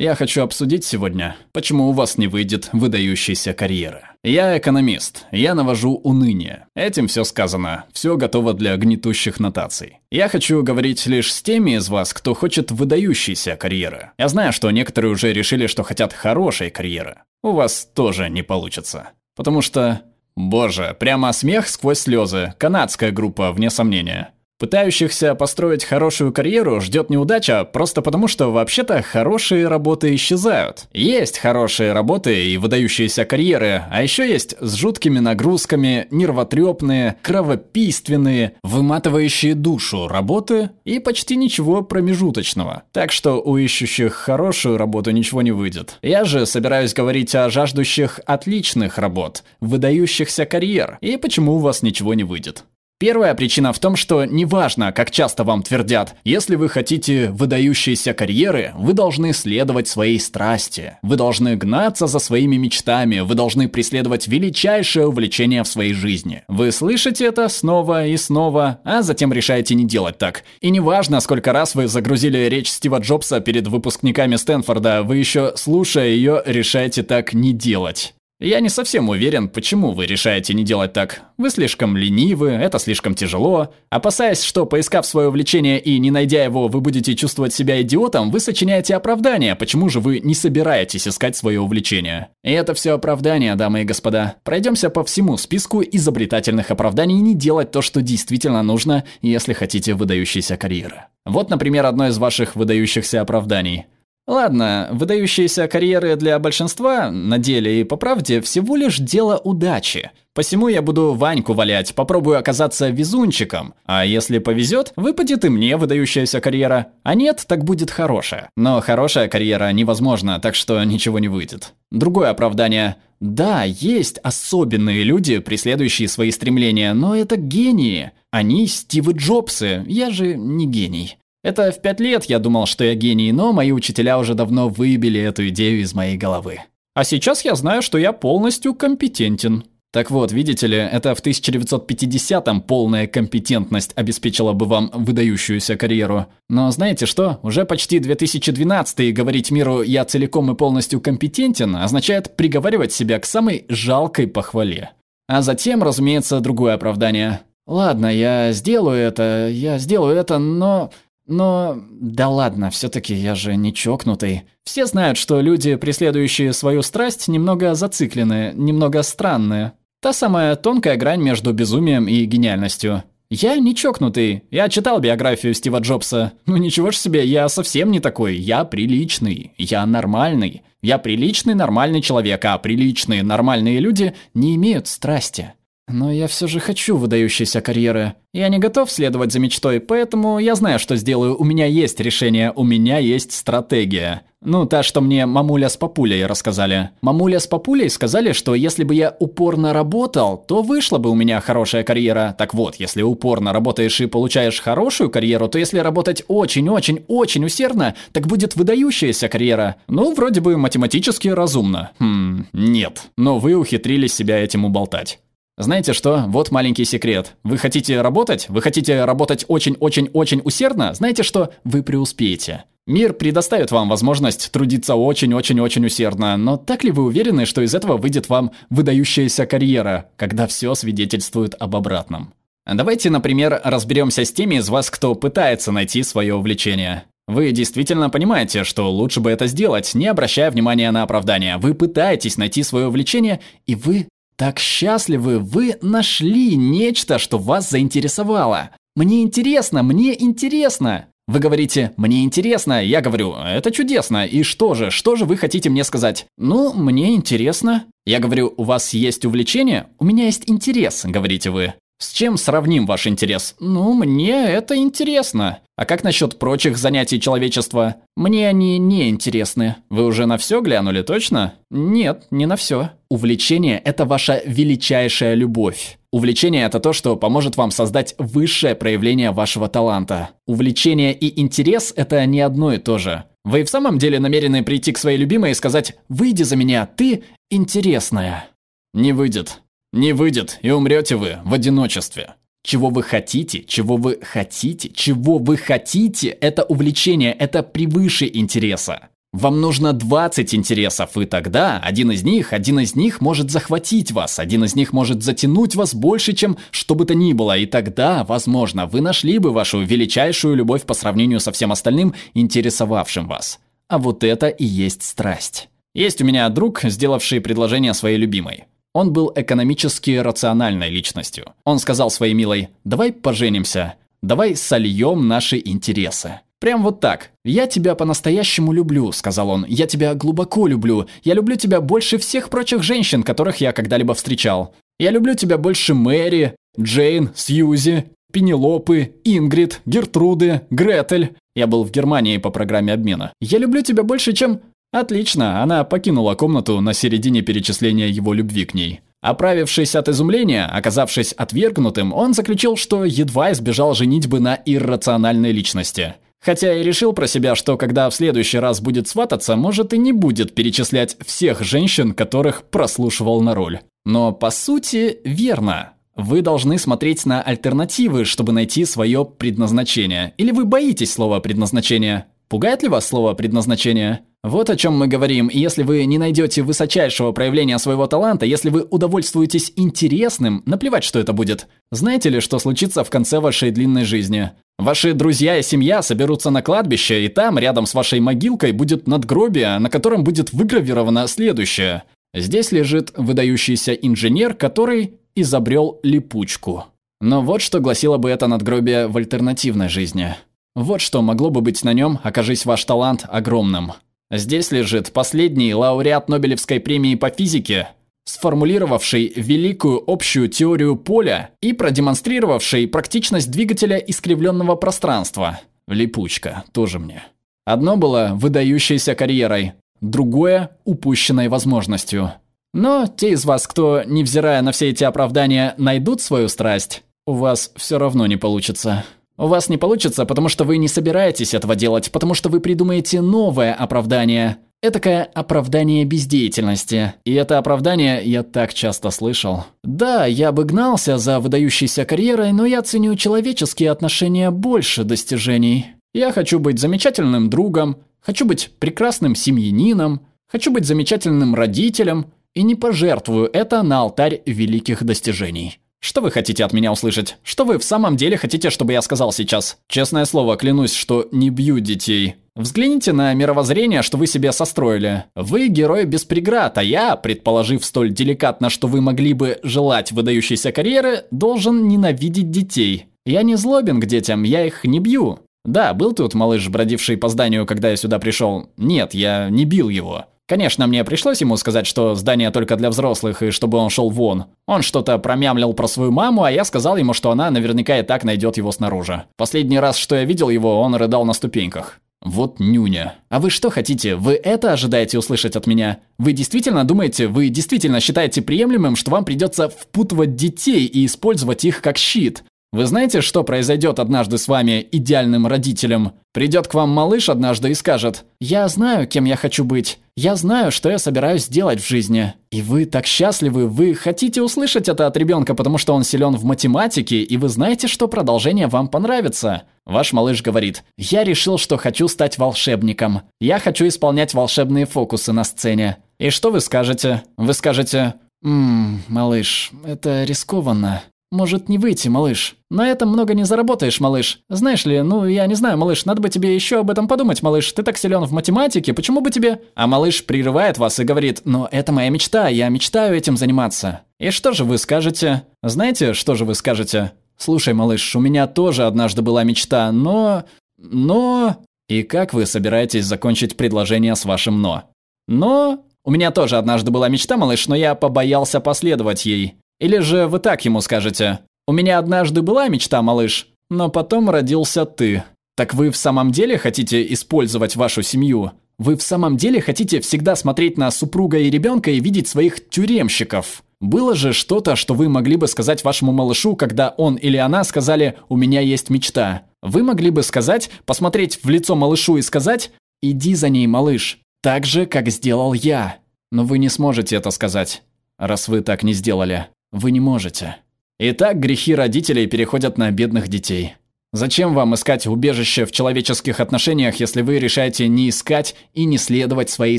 Я хочу обсудить сегодня, почему у вас не выйдет выдающаяся карьера. Я экономист, я навожу уныние. Этим все сказано, все готово для гнетущих нотаций. Я хочу говорить лишь с теми из вас, кто хочет выдающейся карьеры. Я знаю, что некоторые уже решили, что хотят хорошей карьеры. У вас тоже не получится. Потому что... Боже, прямо смех сквозь слезы. Канадская группа, вне сомнения. Пытающихся построить хорошую карьеру ждет неудача просто потому, что вообще-то хорошие работы исчезают. Есть хорошие работы и выдающиеся карьеры, а еще есть с жуткими нагрузками, нервотрепные, кровопийственные, выматывающие душу работы и почти ничего промежуточного. Так что у ищущих хорошую работу ничего не выйдет. Я же собираюсь говорить о жаждущих отличных работ, выдающихся карьер, и почему у вас ничего не выйдет. Первая причина в том, что неважно, как часто вам твердят, если вы хотите выдающейся карьеры, вы должны следовать своей страсти, вы должны гнаться за своими мечтами, вы должны преследовать величайшее увлечение в своей жизни. Вы слышите это снова и снова, а затем решаете не делать так. И неважно, сколько раз вы загрузили речь Стива Джобса перед выпускниками Стэнфорда, вы еще, слушая ее, решаете так не делать. Я не совсем уверен, почему вы решаете не делать так. Вы слишком ленивы, это слишком тяжело. Опасаясь, что поискав свое увлечение и не найдя его, вы будете чувствовать себя идиотом, вы сочиняете оправдание, почему же вы не собираетесь искать свое увлечение. И это все оправдание, дамы и господа. Пройдемся по всему списку изобретательных оправданий не делать то, что действительно нужно, если хотите выдающейся карьеры. Вот, например, одно из ваших выдающихся оправданий – Ладно, выдающиеся карьеры для большинства, на деле и по правде, всего лишь дело удачи. Посему я буду Ваньку валять, попробую оказаться везунчиком. А если повезет, выпадет и мне выдающаяся карьера. А нет, так будет хорошая. Но хорошая карьера невозможна, так что ничего не выйдет. Другое оправдание. Да, есть особенные люди, преследующие свои стремления, но это гении. Они Стивы Джобсы, я же не гений. Это в пять лет я думал, что я гений, но мои учителя уже давно выбили эту идею из моей головы. А сейчас я знаю, что я полностью компетентен. Так вот, видите ли, это в 1950-м полная компетентность обеспечила бы вам выдающуюся карьеру. Но знаете что? Уже почти 2012 и говорить миру «я целиком и полностью компетентен» означает приговаривать себя к самой жалкой похвале. А затем, разумеется, другое оправдание. Ладно, я сделаю это, я сделаю это, но но да ладно, все-таки я же не чокнутый. Все знают, что люди, преследующие свою страсть, немного зациклены, немного странные. Та самая тонкая грань между безумием и гениальностью. Я не чокнутый. Я читал биографию Стива Джобса. Ну ничего ж себе, я совсем не такой. Я приличный. Я нормальный. Я приличный, нормальный человек, а приличные, нормальные люди не имеют страсти. Но я все же хочу выдающейся карьеры. Я не готов следовать за мечтой, поэтому я знаю, что сделаю. У меня есть решение, у меня есть стратегия. Ну, та, что мне мамуля с папулей рассказали. Мамуля с папулей сказали, что если бы я упорно работал, то вышла бы у меня хорошая карьера. Так вот, если упорно работаешь и получаешь хорошую карьеру, то если работать очень-очень-очень усердно, так будет выдающаяся карьера. Ну, вроде бы математически разумно. Хм, нет. Но вы ухитрились себя этим уболтать. Знаете что? Вот маленький секрет. Вы хотите работать? Вы хотите работать очень-очень-очень усердно? Знаете что? Вы преуспеете. Мир предоставит вам возможность трудиться очень-очень-очень усердно, но так ли вы уверены, что из этого выйдет вам выдающаяся карьера, когда все свидетельствует об обратном? Давайте, например, разберемся с теми из вас, кто пытается найти свое увлечение. Вы действительно понимаете, что лучше бы это сделать, не обращая внимания на оправдания. Вы пытаетесь найти свое увлечение, и вы так счастливы, вы нашли нечто, что вас заинтересовало. Мне интересно, мне интересно. Вы говорите, мне интересно, я говорю, это чудесно, и что же, что же вы хотите мне сказать? Ну, мне интересно. Я говорю, у вас есть увлечение? У меня есть интерес, говорите вы. С чем сравним ваш интерес? Ну, мне это интересно. А как насчет прочих занятий человечества? Мне они не интересны. Вы уже на все глянули, точно? Нет, не на все. Увлечение – это ваша величайшая любовь. Увлечение – это то, что поможет вам создать высшее проявление вашего таланта. Увлечение и интерес – это не одно и то же. Вы в самом деле намерены прийти к своей любимой и сказать «Выйди за меня, ты интересная». Не выйдет. Не выйдет, и умрете вы в одиночестве. Чего вы хотите, чего вы хотите, чего вы хотите, это увлечение, это превыше интереса. Вам нужно 20 интересов, и тогда один из них, один из них может захватить вас, один из них может затянуть вас больше, чем что бы то ни было, и тогда, возможно, вы нашли бы вашу величайшую любовь по сравнению со всем остальным, интересовавшим вас. А вот это и есть страсть. Есть у меня друг, сделавший предложение своей любимой. Он был экономически рациональной личностью. Он сказал своей милой «давай поженимся, давай сольем наши интересы». Прям вот так. «Я тебя по-настоящему люблю», — сказал он. «Я тебя глубоко люблю. Я люблю тебя больше всех прочих женщин, которых я когда-либо встречал. Я люблю тебя больше Мэри, Джейн, Сьюзи, Пенелопы, Ингрид, Гертруды, Гретель. Я был в Германии по программе обмена. Я люблю тебя больше, чем... Отлично, она покинула комнату на середине перечисления его любви к ней. Оправившись от изумления, оказавшись отвергнутым, он заключил, что едва избежал женитьбы на иррациональной личности. Хотя и решил про себя, что когда в следующий раз будет свататься, может и не будет перечислять всех женщин, которых прослушивал на роль. Но по сути верно. Вы должны смотреть на альтернативы, чтобы найти свое предназначение. Или вы боитесь слова «предназначение»? Пугает ли вас слово «предназначение»? Вот о чем мы говорим. Если вы не найдете высочайшего проявления своего таланта, если вы удовольствуетесь интересным, наплевать, что это будет. Знаете ли, что случится в конце вашей длинной жизни? Ваши друзья и семья соберутся на кладбище, и там, рядом с вашей могилкой, будет надгробие, на котором будет выгравировано следующее. Здесь лежит выдающийся инженер, который изобрел липучку. Но вот что гласило бы это надгробие в альтернативной жизни. Вот что могло бы быть на нем, окажись ваш талант огромным. Здесь лежит последний лауреат Нобелевской премии по физике, сформулировавший великую общую теорию поля и продемонстрировавший практичность двигателя искривленного пространства. Липучка, тоже мне. Одно было выдающейся карьерой, другое – упущенной возможностью. Но те из вас, кто, невзирая на все эти оправдания, найдут свою страсть, у вас все равно не получится. У вас не получится, потому что вы не собираетесь этого делать, потому что вы придумаете новое оправдание – Этакое оправдание бездеятельности. И это оправдание я так часто слышал. Да, я бы гнался за выдающейся карьерой, но я ценю человеческие отношения больше достижений. Я хочу быть замечательным другом, хочу быть прекрасным семьянином, хочу быть замечательным родителем и не пожертвую это на алтарь великих достижений. Что вы хотите от меня услышать? Что вы в самом деле хотите, чтобы я сказал сейчас? Честное слово, клянусь, что не бью детей. Взгляните на мировоззрение, что вы себе состроили. Вы герой без преград, а я, предположив столь деликатно, что вы могли бы желать выдающейся карьеры, должен ненавидеть детей. Я не злобен к детям, я их не бью. Да, был тут малыш, бродивший по зданию, когда я сюда пришел. Нет, я не бил его. Конечно, мне пришлось ему сказать, что здание только для взрослых и чтобы он шел вон. Он что-то промямлил про свою маму, а я сказал ему, что она наверняка и так найдет его снаружи. Последний раз, что я видел его, он рыдал на ступеньках. Вот нюня. А вы что хотите? Вы это ожидаете услышать от меня? Вы действительно думаете, вы действительно считаете приемлемым, что вам придется впутывать детей и использовать их как щит? Вы знаете, что произойдет однажды с вами, идеальным родителем? Придет к вам малыш однажды и скажет, «Я знаю, кем я хочу быть. Я знаю, что я собираюсь делать в жизни». И вы так счастливы, вы хотите услышать это от ребенка, потому что он силен в математике, и вы знаете, что продолжение вам понравится. Ваш малыш говорит, «Я решил, что хочу стать волшебником. Я хочу исполнять волшебные фокусы на сцене». И что вы скажете? Вы скажете, «Ммм, малыш, это рискованно». Может не выйти, малыш. На этом много не заработаешь, малыш. Знаешь ли, ну, я не знаю, малыш, надо бы тебе еще об этом подумать, малыш. Ты так силен в математике, почему бы тебе... А малыш прерывает вас и говорит, но это моя мечта, я мечтаю этим заниматься. И что же вы скажете? Знаете, что же вы скажете? Слушай, малыш, у меня тоже однажды была мечта, но... Но... И как вы собираетесь закончить предложение с вашим «но»? Но... У меня тоже однажды была мечта, малыш, но я побоялся последовать ей. Или же вы так ему скажете «У меня однажды была мечта, малыш, но потом родился ты». Так вы в самом деле хотите использовать вашу семью? Вы в самом деле хотите всегда смотреть на супруга и ребенка и видеть своих тюремщиков? Было же что-то, что вы могли бы сказать вашему малышу, когда он или она сказали «у меня есть мечта». Вы могли бы сказать, посмотреть в лицо малышу и сказать «иди за ней, малыш», так же, как сделал я. Но вы не сможете это сказать, раз вы так не сделали. Вы не можете. Итак, грехи родителей переходят на бедных детей. Зачем вам искать убежище в человеческих отношениях, если вы решаете не искать и не следовать своей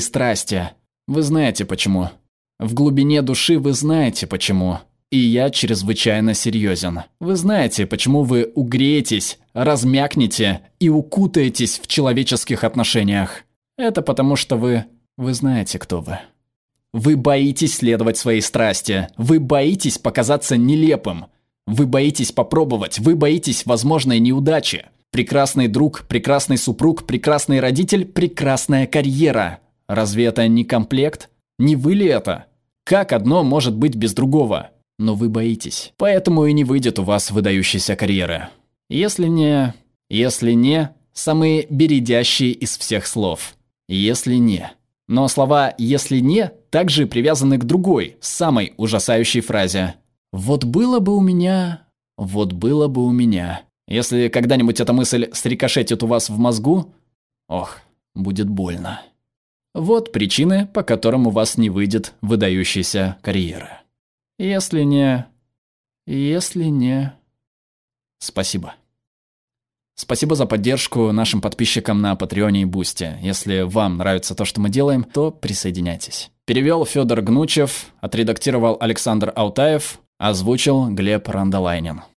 страсти? Вы знаете почему. В глубине души вы знаете почему. И я чрезвычайно серьезен. Вы знаете, почему вы угреетесь, размякнете и укутаетесь в человеческих отношениях. Это потому, что вы... Вы знаете, кто вы. Вы боитесь следовать своей страсти. Вы боитесь показаться нелепым. Вы боитесь попробовать. Вы боитесь возможной неудачи. Прекрасный друг, прекрасный супруг, прекрасный родитель, прекрасная карьера. Разве это не комплект? Не вы ли это? Как одно может быть без другого? но вы боитесь. Поэтому и не выйдет у вас выдающейся карьеры. Если не... Если не... Самые бередящие из всех слов. Если не. Но слова «если не» также привязаны к другой, самой ужасающей фразе. «Вот было бы у меня... Вот было бы у меня...» Если когда-нибудь эта мысль срикошетит у вас в мозгу, ох, будет больно. Вот причины, по которым у вас не выйдет выдающаяся карьера. Если не... Если не... Спасибо. Спасибо за поддержку нашим подписчикам на Патреоне и Бусте. Если вам нравится то, что мы делаем, то присоединяйтесь. Перевел Федор Гнучев, отредактировал Александр Аутаев, озвучил Глеб Рандолайнин.